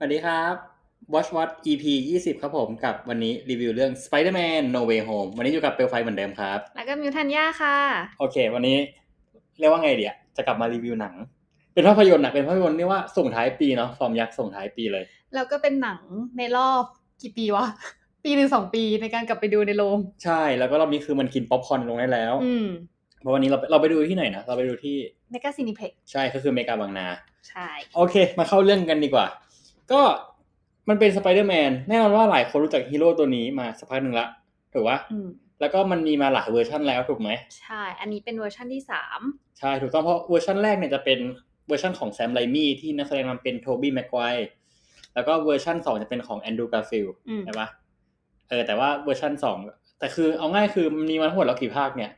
สวัสดีครับ Watch What EP 20 ครับผมกับวันนี้รีวิวเรื่อง Spider-Man No Way Home วันนี้อยู่กับเปลไฟเหมือนเดิมครับ แล้วก็มิวทันย่าค่ะ โอเค วันนี้เรียกว่าไงเดียจะกลับมารีวิวหนัง เป็นภาพยนตร์นะเป็นภาพยนตร์ที่ว่าส่งท้ายปีเนาะฟอร์มยักษ์ส่งท้ายปีเลย แล้วก็เป็นหนังในรอบกี่ปีวะ ปีหนึ่งสองปีในการกลับไปดูในโรงใช่แล้วก็รอบนี้คือมันกินป๊อปคอร์นลงได้แล้ว อืมเพราะวันนี้เราเราไปดูที่ไหนนะเราไปดูที่เมกาซีนีเพล็กซ์ใช่ก็คือเมกาบางนา ใช่ โอเค มาเข้าเรื่องกันดีกว่า ก็มันเป็นสไปเดอร์แมนแน่นอนว่าหลายคนรู้จักฮีโร่ตัวนี้มาสักพักหนึ่งละถูกปะอืมแล้วก็มันมีมาหลายเวอร์ชันแล้วถูกไหมใช่ อันนี้เป็นเวอร์ชันที่สามใช่ถูกต้องเพราะเวอร์ชันแรกเนี่ยจะเป็นเวอร์ชันของแซมไรมีที่นักแสดงนำเป็นโทบี้แม็กไกวร์แล้วก็เวอร์ชันสองจะเป็นของแอนดรูว์ การ์ฟิลด์อืมใช่ปะเออแต่ว่าเวอร์ชันสองแต่คือเอาง่ายคือมันมีมาทั้งหมดแล้วกี่ภาคเนี่ย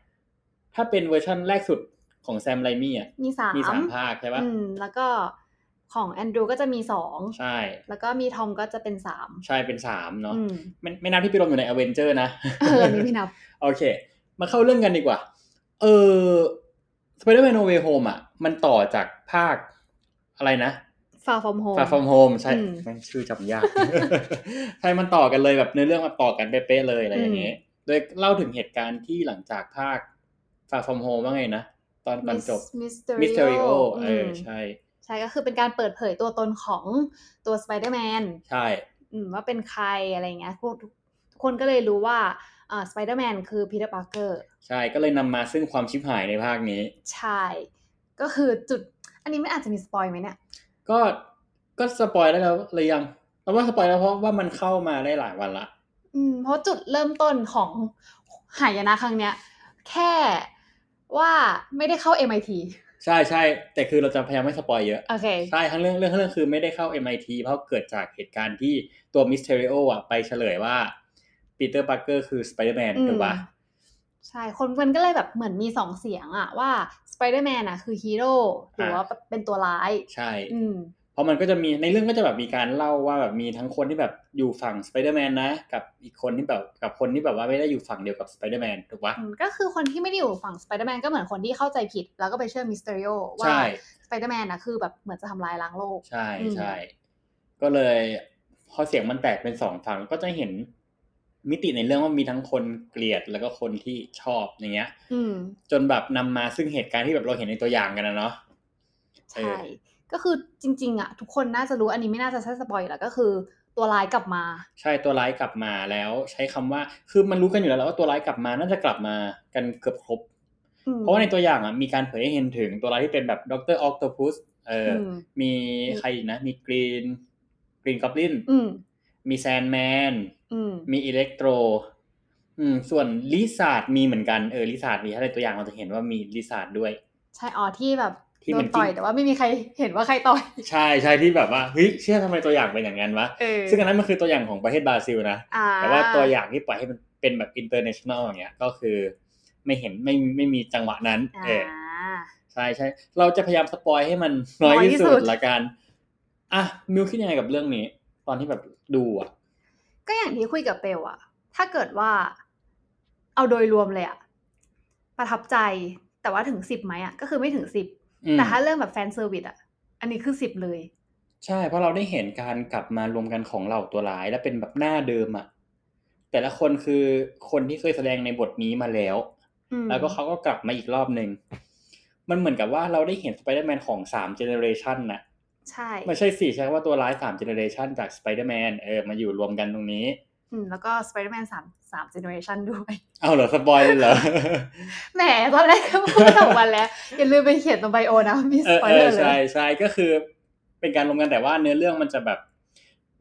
ถ้าเป็นเวอร์ชันแรกสุดของแซมไรมีอะมีสามมีสามภาคใช่ปะอืมแล้วก็ ของแอนดรูว์ก็จะมีสองใช่ แล้วก็มีทอมก็จะเป็นสามใช่เป็นสามเนาะอืมไม่ไม่นับที่ไปรวมอยู่ในอเวนเจอร์นะเอออันนี้ไม่นับ โอเค มาเข้าเรื่องกันดีกว่า เออ Spider-Man No Way Home อะ มันต่อจากภาคอะไรนะ Far From Home Far From Home ใช่อืมแม่งชื่อจำยาก ใช่ มันต่อกันเลยแบบเนื้อเรื่องมาต่อกันเป๊ะๆเลยอะไรอย่างเงี้ยโดยเล่าถึงเหตุการณ์ที่หลังจากภาค Far From Home ว่าไงนะ ตอนตอนจบ Mysterio Mysterio เออมใช่ใช่ ก็คือเป็นการเปิดเผยตัวตนของตัว Spider-Man ใช่อืมว่าเป็นใครอะไรเงี้ยพวกทุกทุกคนก็เลยรู้ว่าอ่าสไปเดอร์แมนคือพีเตอร์ปาร์เกอร์ใช่ก็เลยนำมาซึ่งความชิบหายในภาคนี้ ใช่ ก็คือจุด อันนี้ไม่อาจจะมีสปอยไหมเนี่ย ก็ก็สปอยได้แล้วเลยยังเราว่าสปอยแล้วเพราะว่ามันเข้ามาได้หลายวันละ อืม เพราะจุดเริ่มต้นของหายนะครั้งเนี้ย แค่ว่าไม่ได้เข้า MIT ใช่ใช่แต่คือเราจะพยายามไม่สปอยเยอะโอเคใช่ทั้งเรื่องเรื่องทั้งเรื่องคือไม่ได้เข้า MIT เพราะเกิดจากเหตุการณ์ที่ตัวมิสเทริโออะไปเฉลยว่าปีเตอร์ปาร์เกอร์คือสไปเดอร์แมนอืมถูกปะใช่ คนมันก็เลยแบบเหมือนมีสองเสียงอะว่าสไปเดอร์แมนอะคือฮีโร่หรือว่าเป็นตัวร้าย ใช่ อืมเพ ราะมันก็จะมีในเรื่องก็จะแบบมีการเล่าว่าแบบมีทั้งคนที่แบบอยู่ฝั่งสไปเดอร์แมนนะ กับอีกคนที่แบบกับคนที่แบบว่าไม่ได้อยู่ฝั่งเดียวกับสไปเดอร์แมนถูกปะอืมก็คือคนที่ไม่ได้อยู่ฝั่งสไปเดอร์แมนก็เหมือนคนที่เข้าใจผิด แล้วก็ไปเชื่อมิสเตอริโอว่าใช่สไปเดอร์แมนนะคือแบบเหมือนจะทำลายล้างโลก ใช่อืมใช่ก็เลยพอเสียงมันแตกเป็นสองฝั่งก็จะเห็นมิติในเรื่องว่ามีทั้งคนเกลียดแล้วก็คนที่ชอบอย่างเงี้ยอืมจนแบบนำมาซึ่งเหตุการณ์ที่แบบเราเห็นในตัวอย่างกันนะเนาะใช่ ก็คือจริง ๆ อะ ทุกคนน่าจะรู้อันนี้ไม่น่าจะใช่สปอยล์แล้วก็คือตัวร้ายกลับมา ใช่ตัวร้ายกลับมาแล้วใช้คำว่าคือมันรู้กันอยู่แล้วแหละว่าตัวร้ายกลับมาน่าจะกลับมากันเกือบครบอืมเพราะว่าในตัวอย่างอะมีการเผยให้เห็นถึงตัวร้ายที่เป็นแบบด็อกเตอร์ออคโตปุสเอออมมีใครอีกนะ มีกรีนกรีนกอบลินอืมมีแซนด์แมนอืมมีอิเล็กโตรอืมส่วนลิซาร์ดมีเหมือนกันเออลิซาร์ดมีถ้าในตัวอย่างเราจะเห็นว่ามีลิซาร์ดด้วย ใช่อ๋อที่แบบ ที่โดนมันต่อยจิ้มแต่ว่าไม่มีใครเห็นว่าใครต่อย ใช่ใช่ที่แบบว่าเฮ้ยเชี่ยทำไมตัวอย่างเป็นอย่างนั้นวะเออซึ่งอันนั้นมันคือตัวอย่างของประเทศบราซิลนะอ่าแต่ว่าตัวอย่างที่ปล่อยให้มันเป็นแบบ international อย่างเงี้ยก็คือ ไม่เห็นไม่ไม่มีจังหวะนั้นอ่าเออใช่ใช่เราจะพยายามสปอยให้มันน้อยน้อยที่ที่สุสุดดละกันอะมิวคิดยังไงกับเรื่องนี้ ตอนที่แบบดูอะก็อย่างที่คุยกับเปลอะถ้าเกิดว่า เอาโดยรวมเลยอะประทับใจแต่ว่าถึงสิบไหมอะก็คือไม่ถึงสิบอืม แต่ถ้าเรื่องแบบแฟนเซอร์วิสอะอันนี้คือสิบเลย ใช่ เพราะเราได้เห็นการกลับมารวมกันของเหล่าตัวร้าย และเป็นแบบหน้าเดิมอะ แต่ละคนคือคนที่เคยแสดงในบทนี้มาแล้วอืมแล้วก็เขาก็กลับมาอีกรอบหนึ่ง มันเหมือนกับว่าเราได้เห็นสไปเดอร์แมนของสามเจเนอเรชันน่ะ ใช่ ไม่ใช่สี่ใช่ว่าตัวร้ายสามเจเนอเรชันจากสไปเดอร์แมนเออมาอยู่รวมกันตรงนี้อืม แล้วก็สไปเดอร์แมนสามสามเจเนอเรชันด้วย เอาเหรอ สปอยเลยเหรอ แหมตอนแรกก็พูดสองวันแล้ว อย่าลืมไปเขียนตรง bio นะมี spoiler alert ใช่ใช่ก็คือเป็นการรวมกันแต่ว่าเนื้อเรื่องมันจะแบบ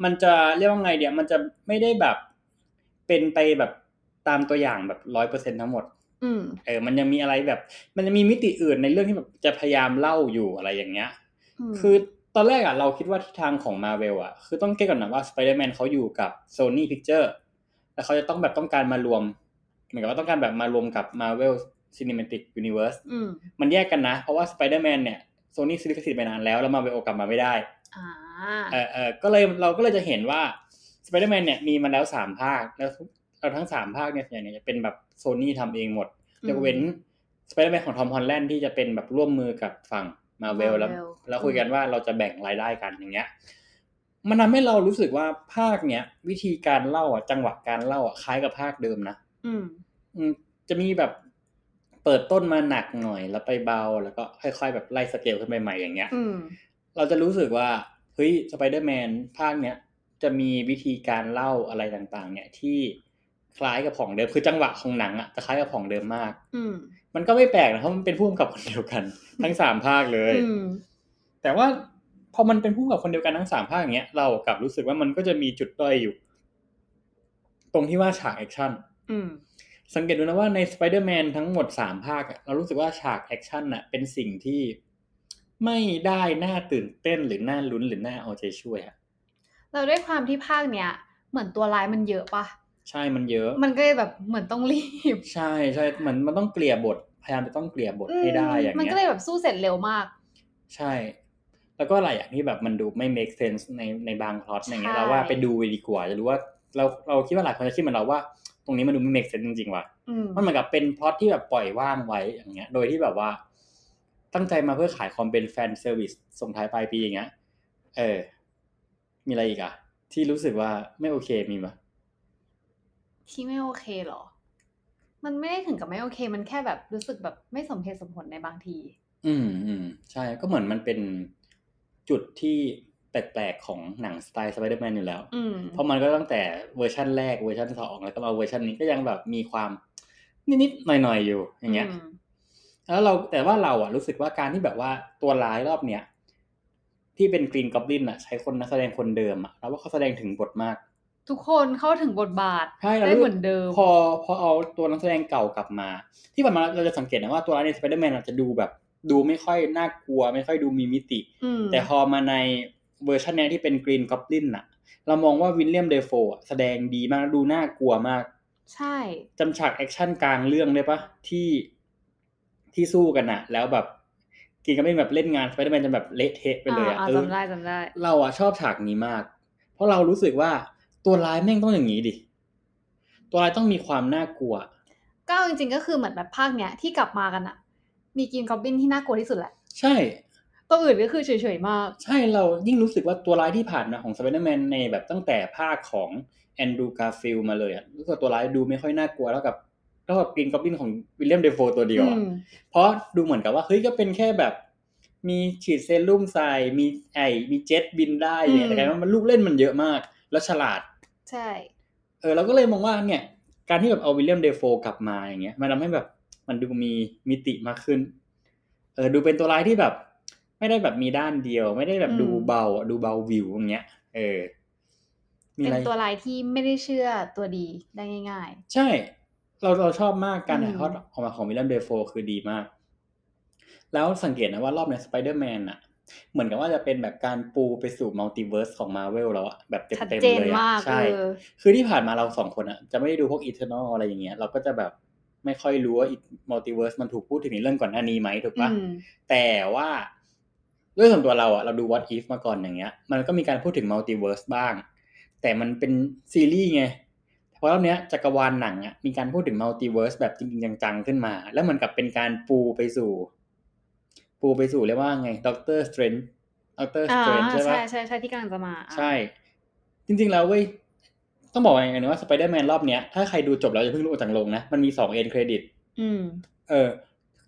มันจะเรียกว่าไงเดียวมันจะไม่ได้แบบเป็นไปแบบตามตัวอย่างแบบร้อยเปอร์เซ็นทั้งหมดอืมเออ มันยังมีอะไรแบบ มันจะมีมิติอื่นในเรื่องที่แบบจะพยายามเล่าอยู่อะไรอย่างเงี้ยมคือ ตอนแรกอะเราคิดว่าทิศทางของมาเวลอะคือต้องเก็ตก่อนนะว่า Spider-Man เขาอยู่กับ Sony Picture แล้วเขาจะต้องแบบต้องการมารวม เหมือนกับว่าต้องการแบบมารวมกับ Marvel Cinematic Universe อืมมันแยกกันนะ เพราะว่า Spider-Man เนี่ย Sony ซื้อลิขสิทธิ์ไปนานแล้วแล้วมาเวลกลับมาไม่ได้อ่าเออเออก็เลยเราก็เลยจะเห็นว่า Spider-Man เนี่ยมีมาแล้วสามภาคแล้วทุกเราทั้งสามภาคเนี่ยส่วนใหญ่เนี่ยจะเป็นแบบ Sony ทำเองหมดอืมยกเว้น Spider-Man ของทอมฮอลแลนด์ที่จะเป็นแบบร่วมมือกับฝั่ง มาร์เวลแล้ว Marvel แล้วคุยกันว่าเราจะแบ่งรายได้กันอย่างเงี้ย มันทำให้เรารู้สึกว่าภาคเนี้ยวิธีการเล่าอะจังหวะการเล่าอะคล้ายกับภาคเดิมนะอืมอืมจะมีแบบเปิดต้นมาหนักหน่อยแล้วไปเบา แล้วก็ค่อย ๆ แบบไล่สเกลขึ้นไปใหม่อย่างเงี้ยอืมเราจะรู้สึกว่าเฮ้ยสไปเดอร์แมนภาคเนี้ยจะมีวิธีการเล่าอะไรต่าง ๆ เนี่ยที่ คล้ายกับของเดิมคือจังหวะของหนังอะจะคล้ายกับของเดิมมาก อืมมันก็ไม่แปลกนะเพราะมันเป็นผู้กำกับคนเดียวกัน ทั้งสามภาคเลยอืมแต่ว่าพอมันเป็นผู้กำกับคนเดียวกันทั้งสามภาคอย่างเงี้ยเรากลับรู้สึกว่ามันก็จะมีจุดด้อยอยู่ ตรงที่ว่าฉากแอคชั่นอืมสังเกตดูนะว่าใน Spider-Man ทั้งหมดสามภาคอะเรารู้สึกว่าฉากแอคชั่นน่ะเป็นสิ่งที่ไม่ได้น่าตื่นเต้นหรือน่าลุ้นหรือน่าเอาใจช่วยอะเราด้วยความที่ภาคเนี้ย เหมือนตัวร้ายมันเยอะปะ ใช่มันเยอะ มันก็เลยแบบเหมือนต้องรีบ ใช่ใช่มันมันต้องเกลี่ยบท พยายามจะต้องเกลี่ยบทให้ได้อย่างมันเงี้ก็ยเลยแบบสู้เสร็จเร็วมาก ใช่ แล้วก็หลายอย่างที่แบบมันดูไม่ make sense ในในบางพล็อตอย่างเงี้ยใช่เราว่าไปดูดีกว่าจะรู้ว่าเราเราคิดว่าหลายคนจะคิดเหมือนเราว่า ตรงนี้มันดูไม่ make sense จริงๆว่ะอืมมันเหมือนกับเป็นพล็อตที่แบบปล่อยว่างไว้อย่างเงี้ย โดยที่แบบว่า ตั้งใจมาเพื่อขายความเป็น fan service ส่งท้ายปลายปีอย่างเงี้ยเออ มีอะไรอีกอะที่รู้สึกว่าไม่โอเคมีปะ ที่ไม่โอเคเหรอ มันไม่ได้ถึงกับไม่โอเค มันแค่แบบรู้สึกแบบไม่สมเหตุสมผลในบางที อืมอืมใช่ก็เหมือนมันเป็นจุดที่แปลกๆของหนังสไตล์สไปเดอร์แมนอยู่แล้วอืมเพราะมันก็ตั้งแต่เวอร์ชันแรกเวอร์ชันสองแล้วก็มาเวอร์ชันนี้ก็ยังแบบมีความนิดๆหน่อยๆอยู่อย่างเงี้ยมแล้วเราแต่ว่าเราอะรู้สึกว่าการที่แบบว่าตัวร้ายรอบเนี้ยที่เป็นกรีนกอบลินอะใช้คนนักแสดงคนเดิมอะแล้วว่าเขาแสดงถึงบทมาก ทุกคนเข้าถึงบทบาทใช่เราได้รู้สึกเหมือนเดิม พอพอเอาตัวนักแสดงเก่ากลับมา ที่ผ่านมาเราจะสังเกตนะว่าตัวร้ายในสไปเดอร์แมนจะดูแบบดูไม่ค่อยน่ากลัว ไม่ค่อยดูมีมิติอืมแต่พอมาในเวอร์ชันเนี้ยที่เป็นกรีนกอบลินอะเรามองว่าวิลเลียมเดโฟอะแสดงดีมากดูน่ากลัวมาก ใช่จำฉากแอคชั่นกลางเรื่องได้ปะที่ที่สู้กันอะแล้วแบบกรีนกอบลินแบบเล่นงานสไปเดอร์แมนจนแบบเละเทะไปเลยอะอ่าเออจำได้จำได้ เราอะชอบฉากนี้มาก เพราะเรารู้สึกว่า ตัวร้ายแม่งต้องอย่างนี้ดิ ตัวร้ายต้องมีความน่ากลัว ก็เอาจริงๆก็คือเหมือนแบบภาคเนี้ยที่กลับมากันอะมีกรีนกอบลินที่น่ากลัวที่สุดแหละ ใช่ ตัวอื่นก็คือเฉยๆมาก ใช่เรายิ่งรู้สึกว่าตัวร้ายที่ผ่านมาของสไปเดอร์แมนในแบบตั้งแต่ภาคของแอนดรูว์การ์ฟิลด์มาเลยอะรู้สึกว่าตัวร้ายดูไม่ค่อยน่ากลัวแล้วกับแล้วกับกรีนกอบลินของวิลเลียมเดโฟตัวเดียวอะอืมเพราะดูเหมือนกับว่าเฮ้ยก็เป็นแค่แบบ มีฉีดเซรุ่มใส่มีไอมีเจ็ตบินได้เนี่ยอืมแต่กลายเป็นว่ามันลูกเล่นมันเยอะมาก แล้วฉลาด ใช่ เออเราก็เลยมองว่าเนี่ย การที่แบบเอาวิลเลียมเดโฟกลับมาอย่างเงี้ย มันทำให้แบบมันดูมีมิติมากขึ้น เออดูเป็นตัวร้ายที่แบบ ไม่ได้แบบมีด้านเดียว ไม่ได้แบบดูเบาอะดูเบาวิวอย่างเงี้ย เออมีอะไรเป็นตัวร้ายายที่ไม่ได้เชื่อตัวดีได้ง่ายใช่ เราเราชอบมากการอืมถ่ายทอดออกมาของวิลเลียมเดโฟคือดีมาก แล้วสังเกตนะว่ารอบในสไปเดอร์แมนอะ เหมือนกับว่าจะเป็นแบบการปูไปสู่ multiverse ของมาร์เวลแล้วอะแบบเต็ๆมชัดเต็มเจนเลยมาอะกใช่เออคือที่ผ่านมาเราสองคนอะจะไม่ได้ดูพวกอีเทอร์นอลอะไรอย่างเงี้ย เราก็จะแบบไม่ค่อยรู้ว่า multiverse มันถูกพูดถึงในเรื่องก่อนหน้านี้ไหมถูกปะอืมแต่ว่าด้วยส่วนตัวเราอะเราดู What If มาก่อนอย่างเงี้ย มันก็มีการพูดถึง multiverse บ้าง แต่มันเป็นซีรีส์ไงเพราะรอบเนี้ยจักรวาลหนังอะมีการพูดถึง multiverse แบบจริงๆจังๆขึ้นมา แล้วเหมือนกับเป็นการปูไปสู่ ปูไปสู่เรียกว่าไงด็อกเตอร์สเตรนจ์อ่าด็อกเตอร์สเตรนจ์ใช่ปะใช่ใช่ใช่ที่กำลังจะมาอะใช่ จริง ๆ แล้วเว้ยต้องบอกอย่างหนึ่งว่าสไปเดอร์แมนรอบเนี้ยถ้าใครดูจบแล้วจะเพิ่งรู้ออกจากโรงนะ มันมีสอง end creditอืมเออ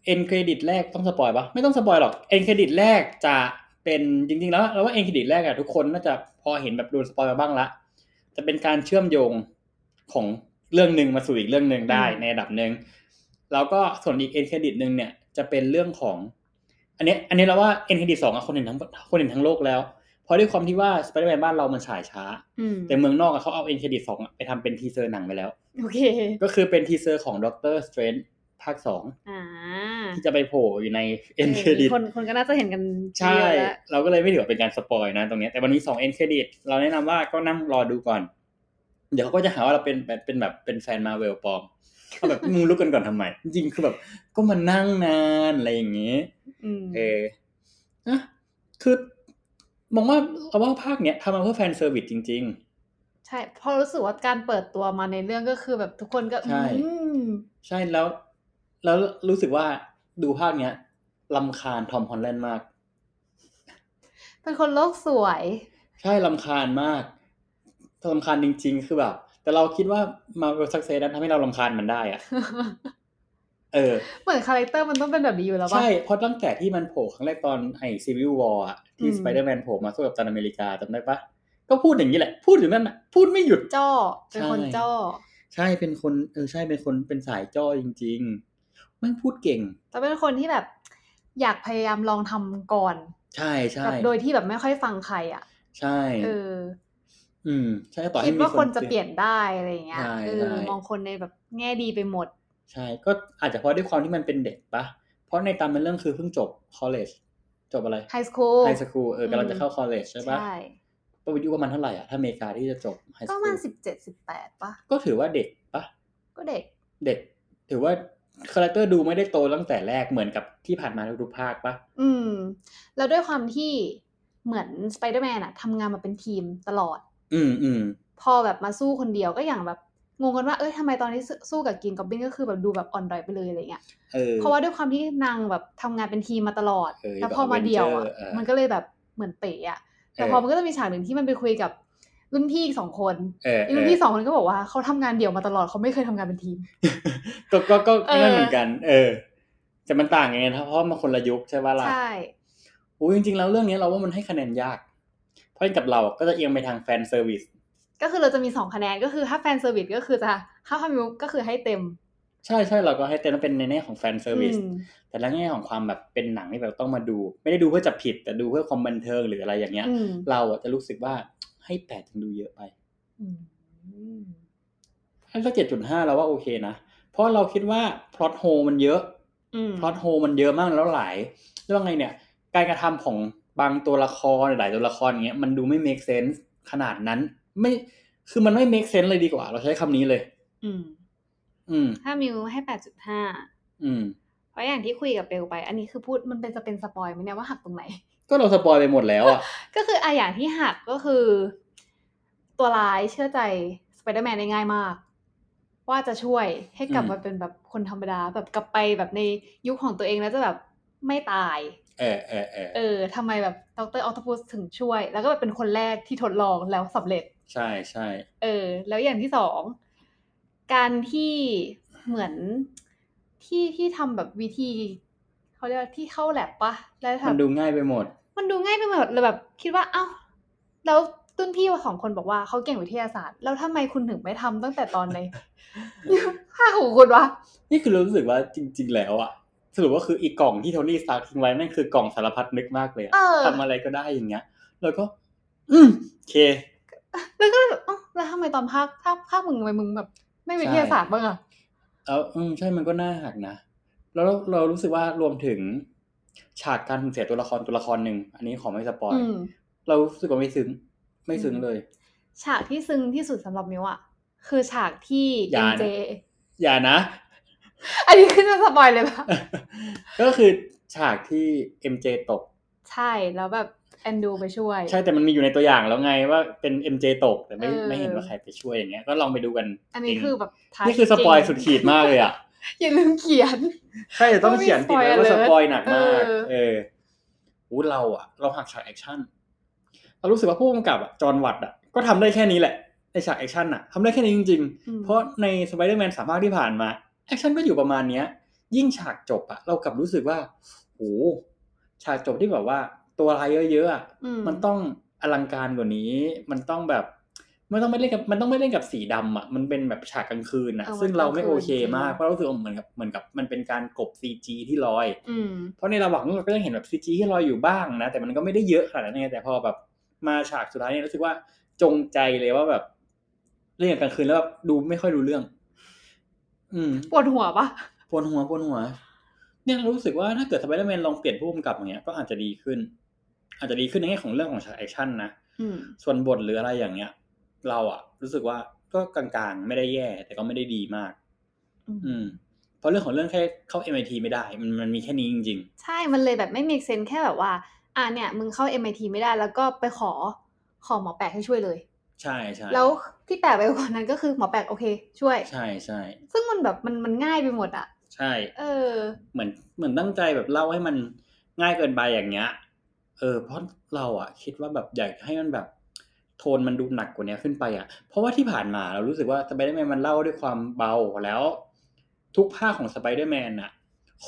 end credit แรกต้อง spoil ปะไม่ต้อง spoil หรอก end credit แรกจะเป็นจริง ๆ แล้วเราว่า end credit แรกอะทุกคนน่าจะพอเห็นแบบโดน spoil มาบ้างละจะเป็นการเชื่อมโยงของเรื่องหนึ่งมาสู่อีกเรื่องหนึ่งได้อืมในระดับหนึ่งแล้วก็ส่วนอีก end credit หนึ่งเนี่ยจะเป็นเรื่องของ อันเนี้ยอันนี้เราว่า end credit สองอะคนเห็นทั้งคนเห็นทั้งโลกแล้ว เพราะด้วยความที่ว่าสไปเดอร์แมนบ้านเรามันฉายช้าอืมแต่เมืองนอกอะเขาเอา end credit สองอะไปทำเป็น teaser หนังไปแล้ว โอเค ก็คือเป็น teaser ของด็อกเตอร์สเตรนจ์ภาคสองอ่าที่จะไปโผล่อยู่ใน end credit คนคนก็น่าจะเห็นกันใช่เยอะแล้วเราก็เลยไม่ถือว่าเป็นการ spoil นะตรงเนี้ยแต่วันนี้สอง end credit เราแนะนำว่าก็นั่งรอดูก่อน เดี๋ยวเขาก็จะหาว่าเราเป็นแบบเป็นแบบเป็นแฟนมาร์เวลปลอม เขาแบบมึงลุกกันก่อนทำไมจริงๆคือแบบ ก็มานั่งนานอะไรอย่างเงี้ยอืมเออนะคือมองว่าเราว่าภาคเนี้ยทำมาเพื่อ fan service จริงใช่เพราะรู้สึกว่าการเปิดตัวมาในเรื่องก็คือแบบทุกคนก็ใช่ๆอืมใช่แล้ว แล้วรู้สึกว่าดูภาคเนี้ยรำคาญทอมฮอลแลนด์มาก เป็นคนโลกสวย ใช่รำคาญมากรำคาญจริง ๆ คือแบบ แต่เราคิดว่ามาร์เวล success นะทำให้เรารำคาญมันได้อะเออเหมือน character มันต้องเป็นแบบนี้อยู่แล้วป่ะ ใช่ เพราะตั้งแต่ที่มันโผล่ครั้งแรกตอนไอ้ซีวิลวอร์อะที่อืมสไปเดอร์แมนโผล่มาสู้กับกัปตันอเมริกาจำได้ปะก็พูดอย่างนี้แหละ พูดอยู่นั่นน่ะ พูดไม่หยุดจ้อเป็นคนใช่จ้อ ใช่เป็นคนเออใช่เป็นคนเป็นสายจ้อจริงๆไม่งพูดเก่ง แต่เป็นคนที่แบบ อยากพยายามลองทำก่อน ใช่ใช่แบบโดยที่แบบไม่ค่อยฟังใครอะ ใช่ เออ อืม ใช่ต่อให้คิดมีว่าคนจะตือเปลี่ยนได้อะไรอย่างเงี้ยใช่เอใช่อมองคนในแบบแง่ดีไปหมด ใช่ ก็อาจจะเพราะด้วยความที่มันเป็นเด็กปะเพราะในตามเป็นเรื่องคือเพิ่งจบ college จบอะไร high school high schoolูลเออกำลังจะเข้า college ใช่ปะใช่ประอายุประมาณเท่าไหร่อะถ้าอเมริกาที่จะจบ high school็คูประมาณลสิบเจ็ดสิบแปดป่ะก็ถือว่าเด็กปะก็เด็ก เด็ก ถือว่า character ดูไม่ได้โตตั้งแต่แรกเหมือนกับที่ผ่านมาทุกๆภาคปะอืม แล้วด้วยความที่เหมือนสไปเดอร์แมนอะทำงานมาเป็นทีมตลอด อืมอืมพอแบบมาสู้คนเดียวก็อย่างแบบงงกันว่าเอ้ยทำไมตอนที่สู้สู้กับกรีนก็อบลินก็คือแบบดูแบบอ่อนดอยไปเลยอะไรเงี้ยเออเพราะว่าด้วยความที่นางแบบทำงานเป็นทีมมาตลอดเออแล้วพอมาเดียวอะแบบ Avenger เออมันก็เลยแบบเหมือนเป๋อะแต่เออพอมันก็จะมีฉากหนึ่งที่มันไปคุยกับรุ่นพี่อีกสองคนเออไอ้รุ่นพี่สองคนก็บอกว่าเขาทำงานเดี่ยวมาตลอดเขาไม่เคยทำงานเป็นทีม ก็ก็ก็เออนั่นเหมือนกัน เออแต่มันต่างไงนะเพราะมันคนละยุคใช่ปะล่ะใช่โอ้ยจริงๆแล้วเรื่องนี้เราว่ามันให้คะแนนยาก เพราะกับเราก็จะเอียงไปทาง fan serviceก็คือเราจะมีสองคะแนนก็คือถ้า fan service ก็คือจะถ้าคามิวก็คือให้เต็ม ใช่ใช่เราก็ให้เต็มว่าเป็นในแง่ของ fan service อืมแต่ในแง่ของความแบบเป็นหนังที่แบบต้องมาดู ไม่ได้ดูเพื่อจับผิดแต่ดูเพื่อความบันเทิงหรืออะไรอย่างเงี้ยอืมเราอะจะรู้สึกว่าให้แปดถึงดูเยอะไปอืมให้สักเจ็ดจุดห้าเราว่าโอเคนะเพราะเราคิดว่า plot hole มันเยอะอืม plot hole มันเยอะมากแล้วหลายเรื่องไงเนี่ย การกระทำของ บางตัวละครหลายตัวละครอย่างเงี้ยมันดูไม่ make sense ขนาดนั้น ไม่คือมันไม่ make sense เลยดีกว่า เราใช้คำนี้เลย อืม อืม ถ้ามิวให้แปดจุดห้าอืม เพราะอย่างที่คุยกับเบลไป อันนี้คือพูดมันเป็นจะเป็น spoil ไหมเนี่ยว่าหักตรงไหน ก็เรา spoil ไปหมดแล้วอะ ก็คืออะอย่างที่หักก็คือ ตัวร้ายเชื่อใจสไปเดอร์แมนได้ง่ายมาก ว่าจะช่วยให้กลับอืมมาเป็นแบบคนธรรมดาแบบกลับไปแบบในยุคของตัวเองแล้วจะแบบไม่ตาย เออเออเออเออทำไมแบบดรออ t ต p พุสถึงช่วย แล้วก็แบบเป็นคนแรกที่ทดลองแล้วสำเร็จ ใช่ใช่เออ แล้วอย่างที่สอง การที่เหมือนที่ที่ทำแบบวิธีเขาเรียกว่าที่เข้าแลบปะแล้วมันทำดูง่ายไปหมด มันดูง่ายไปหมดเลยแบบ คิดว่า เอ้าแล้วตุ้นพี่สองคนบอกว่าเขาเก่งวิทยาศาสตร์ แล้วทำไมคุณถึงไม่ทำตั้งแต่ตอนในภาคของคุณวะนี่คือรู้สึกว่าจริง ๆ แล้วอะ สรุปว่าคืออีกกล่องที่โทนี่สตาร์คทิ้งไว้นั่นคือกล่องสารพัดนึกมากเลยอะเออทำอะไรก็ได้อย่างเงี้ย แล้วก็ อืมโอเค แล้วก็เลยแบบเอ้าแล้วทำไมตอนภาคภาคภาคมึงทำไมมึงแบบ ไม่วิทยาศาสตร์บ้างอะเอาอืมใช่มันก็น่าหักนะแล้วเราเรารู้สึกว่ารวมถึง ฉากการสูญเสียตัวละครตัวละครหนึ่งอันนี้ขอไม่ spoil อืมเรารู้สึกว่าไม่ซึ้งไม่ซึ้งอืมเลย ฉากที่ซึ้งที่สุดสำหรับมิวอะคือฉากที่อย่าเอ็นะเจอย่านะ อันนี้ขึ้นจะสปอยเลยปะก็คือฉากที่ MJ ตก ใช่แล้วแบบแอนดูไปช่วย ใช่แต่มันมีอยู่ในตัวอย่างแล้วไงว่าเป็น MJ ตกแต่ไม่เออไม่เห็นว่าใครไปช่วยอย่างเงี้ยก็ลองไปดูกัน อันนี้เงคือแบบท้ายนี่คือสปอยจริงสุดขีดมากเลยอะอย่าลืมเขียน ใช่ต้องเขียนติดไว้ว่าไม่สมี spoiler ปอยหนักมากเออเอออู้เราอะ เราหักฉากแอคชั่นเรารู้สึกว่าผู้กำกับอะจอนวัตส์อะก็ทำได้แค่นี้แหละในฉากแอคชั่นอะทำได้แค่นี้จริงๆอืมเพราะในสไปเดอร์แมนสามภาคที่ผ่านมา แอคชั่นก็อยู่ประมาณเนี้ย ยิ่งฉากจบอะเรากลับรู้สึกว่าโหฉากจบที่แบบว่า ตัวร้ายเยอะๆอะอืมมันต้องอลังการกว่านี้ มันต้องแบบไม่ต้องไม่เล่นกับมันต้องไม่เล่นกับสีดำอะมันเป็นแบบฉากกลางคืนนะเออซึ่งเราไม่โอเคมันกลางคืนมากจริงเพราะเรารู้สึกว่าเหมือนกับเหมือนกับมันเป็นการกลบ CG ที่ลอยอืมเพราะในระหว่างนั้นเราก็ยังเห็นแบบ CG ที่ลอยอยู่บ้างนะแต่มันก็ไม่ได้เยอะขนาดนั้นไงแต่พอแบบมาฉากสุดท้ายเนี่ยรู้สึกว่าจงใจเลยว่าแบบเล่นกับกลางคืนแล้วแบบดูไม่ค่อยรู้เรื่อง อืมปวดหัวปะปวดหัวปวดหัว เนี่ยรู้สึกว่าถ้าเกิดสไปเดอร์แมนลองเปลี่ยนผู้กำกับอย่างเงี้ยก็อาจจะดีขึ้น อาจจะดีขึ้นในแง่ของเรื่องของฉากแอคชั่นนะอืมส่วนบทหรืออะไรอย่างเงี้ย เราอะรู้สึกว่าก็กลางๆ ไม่ได้แย่ แต่ก็ไม่ได้ดีมาก อืมเพราะเรื่องของเรื่องแค่เข้า MIT ไม่ได้ มันมันมีแค่นี้จริงใช่มันเลยแบบไม่ make sense แค่แบบว่า อ่าเนี่ย มึงเข้า MIT ไม่ได้แล้วก็ไปขอขอหมอแปลกให้ช่วยเลยๆใช่ใช่แล้ว ที่แปลกไปกว่านั้นก็คือหมอแปลกโอเค ช่วย ใช่ใช่ซึ่งมันแบบมันมันง่ายไปหมดอะ ใช่ เออ เหมือนเหมือนตั้งใจแบบเล่าให้มันง่ายเกินไปอย่างเงี้ย เออ เพราะเราอะคิดว่าแบบอยากให้มันแบบโทนมันดูหนักกว่านี้ขึ้นไปอะ เพราะว่าที่ผ่านมาเรารู้สึกว่าสไปเดอร์แมนมันเล่าด้วยความเบาแล้ว ทุกภาคของสไปเดอร์แมนอะ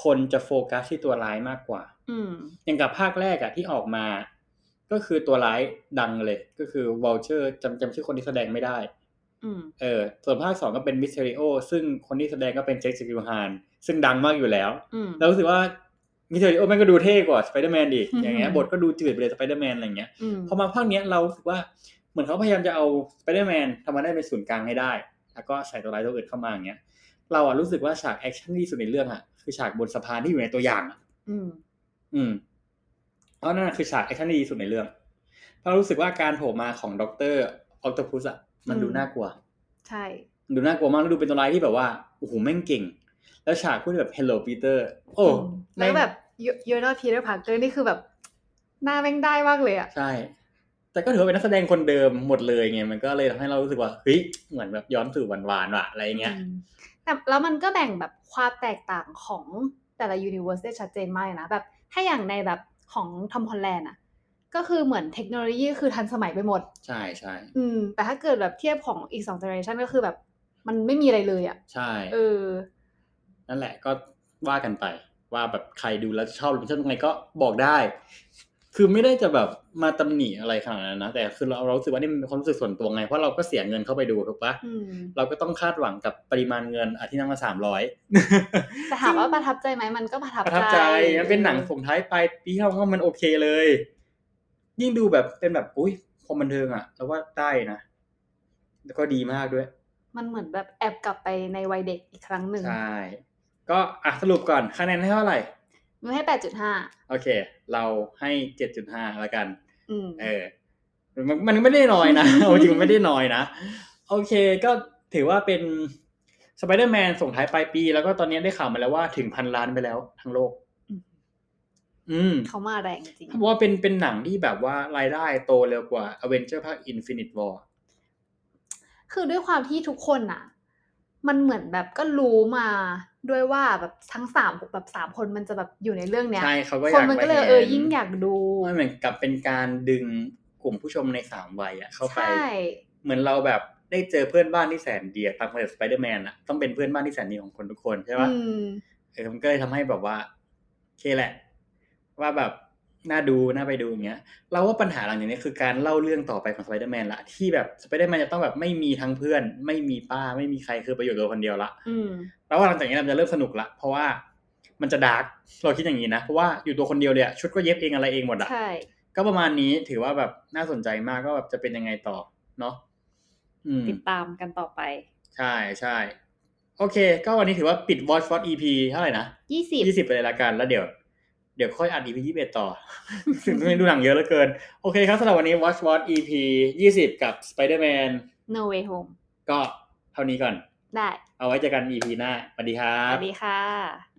คนจะโฟกัสที่ตัวร้ายมากกว่า อืมอย่างกับภาคแรกอะที่ออกมา ก็คือตัวร้ายดังเลย ก็คือวัลเจอร์จำจำชื่อคนที่แสดงไม่ได้อืมเออ ส่วนภาคสองก็เป็นมิสเทริโอซึ่งคนที่แสดงก็เป็นเจคจิลเลนฮาลซึ่งดังมากอยู่แล้วอืมเรารู้สึกว่ามิสเทริโอแม่งก็ดูเท่กว่าสไปเดอร์แมนอีกอืมอย่างเงี้ยบทก็ดูจืดไปเลยสไปเดอร์แมนอะไรเงี้ยอืมพอมาภาคเนี้ยเรารู้สึกว่าเหมือนเขาพยายามจะเอาสไปเดอร์แมนทำมาได้เป็นศูนย์กลางให้ได้ แล้วก็ใส่ตัวร้ายตัวอื่นเข้ามาอย่างเงี้ยเราอะรู้สึกว่าฉากแอคชั่นที่สุดในเรื่องอะคือฉากบนสะพานที่อยู่ในตัวอย่างอะอืม อืมเพราะนั่นนะคือฉากแอคชั่นที่ดีที่สุดในเรื่อง เพราะรู้สึกว่าการโผล่มาของด็อกเตอร์ออคโตพุสอะมันอืมดูน่ากลัว ใช่มันดูน่ากลัวมากแล้วดูเป็นตัวร้ายที่แบบว่าโอ้โหแม่งเก่ง แล้วฉากพูดแบบ hello Peter โอ้มแล้วก็แบบ you're not Peter Parker นี่คือแบบหน้าแม่งได้มากเลยอะใช่ แต่ก็ถือว่าเป็นนักแสดงคนเดิมหมดเลยไงมันก็เลยทำให้เรารู้สึกว่าเฮ้ยเหมือนแบบย้อนสู่วันวานว่ะอะไรเงี้ยอืมแต่แล้วมันก็แบ่งแบบความแตกต่างของแต่ละ universe ได้ชัดเจนมากเลยนะแบบถ้าอย่างในแบบ ของทอมฮอลแลนด์อะ ก็คือเหมือนเทคโนโลยีคือทันสมัยไปหมด ใช่ใช่อืม แต่ถ้าเกิดแบบเทียบของอีกสอง generation ก็คือแบบ มันไม่มีอะไรเลยอะ ใช่ เออ นั่นแหละก็ว่ากันไป ว่าแบบใครดูแล้วชอบหรือไม่ชอบยังไงก็บอกได้ คือไม่ได้จะแบบมาตำหนิอะไรขนาดนั้นนะแต่คือเราเรารู้สึกว่านี่มันเป็นความรู้สึกส่วนตัวไงเพราะเราก็เสียเงินเข้าไปดูถูกปะอืมเราก็ต้องคาดหวังกับปริมาณเงินอาที่นั่งละสามร้อยแต่ถามว่าประทับใจไหมมันก็ประทับประทับใจมันเป็นหนังส่งท้ายปลายปีที่เราว่ามันโอเคเลย ยิ่งดูแบบเป็นแบบอุ้ยคอมบันเทิงอะแล้วว่าได้นะแล้วก็ดีมากด้วย มันเหมือนแบบแอบกลับไปในวัยเด็กอีกครั้งหนึ่งใช่ก็อะสรุปก่อนคะแนนให้เท่าไหร่ มันให้แปดจุดห้าโอเค เราให้เจ็ดจุดห้าแล้วกันอืมเออมันมันไม่ได้น้อยนะเอาจริงมันไม่ได้น้อยนะ โอเคก็ถือว่าเป็นสไปเดอร์แมนส่งท้ายปลายปี แล้วก็ตอนนี้ได้ข่าวมาแล้วว่าถึงพันล้านไปแล้วทั้งโลก อืมอืมเขามาแรงจริงเพราะว่าเป็นเป็นหนังที่แบบว่ารายได้โตเร็วกว่า a v e n g e r ภาค Infinite War คือด้วยความที่ทุกคนน่ะ มันเหมือนแบบก็รู้มาด้วยว่าแบบทั้งสามแบบสามคนมันจะแบบอยู่ในเรื่องเนี้ยใช่เขาก็อคนยากมันก็เลยไปห็เออยิ่งอยากดูมันเหมือนกับเป็นการดึงกลุ่มผู้ชมในสามวัยอะเข้าไปใช่เหมือนเราแบบได้เจอเพื่อนบ้านที่แสนดีอะตามคอนเซ็ปต์สไปเดอร์แมนอะต้องเป็นเพื่อนบ้านที่แสนดีของคนทุกคนใช่ปะอืมเออมันก็เลยทำให้แบบว่าโอเคแหละ ว่าแบบ น่าดูน่าไปดูอย่างเงี้ยเราว่าปัญหาหลังจากนี้คือการเล่าเรื่องต่อไปของสไปเดอร์แมนละที่แบบสไปเดอร์แมนจะต้องแบบไม่มีทั้งเพื่อน ไม่มีป้าไม่มีใครคือประโยชน์ตัวคนเดียวละอืมแล้วว่าหลังจากนี้เราจะเริ่มสนุกละเพราะว่ามันจะดาร์กเราคิดอย่างนี้นะเพราะว่าอยู่ตัวคนเดียวเลยอะชุดก็เย็บเองอะไรเองหมดอะใช่ก็ประมาณนี้ถือว่าแบบน่าสนใจมากก็แบบจะเป็นยังไงต่อเนาะอืมติดตามกันต่อไป ใช่ใช่โอเค ก็วันนี้ถือว่าปิด Watch What EP เท่าไหร่นะยี่สิบยี่สิบไปเลยละกันแล้วเดี๋ยว เดี๋ยวค่อยอัด EP ยี่สิบเอ็ดต่อถึงไม่ดูหนังเยอะเหลือเกิน โอเคครับสำหรับวันนี้ Watch What EP ยี่สิบกับ Spider-Man No Way Home ก็เท่านี้ก่อน ได้ เอาไว้เจอกัน EP หน้าสวัสดีครัสบวัสดีค่ะ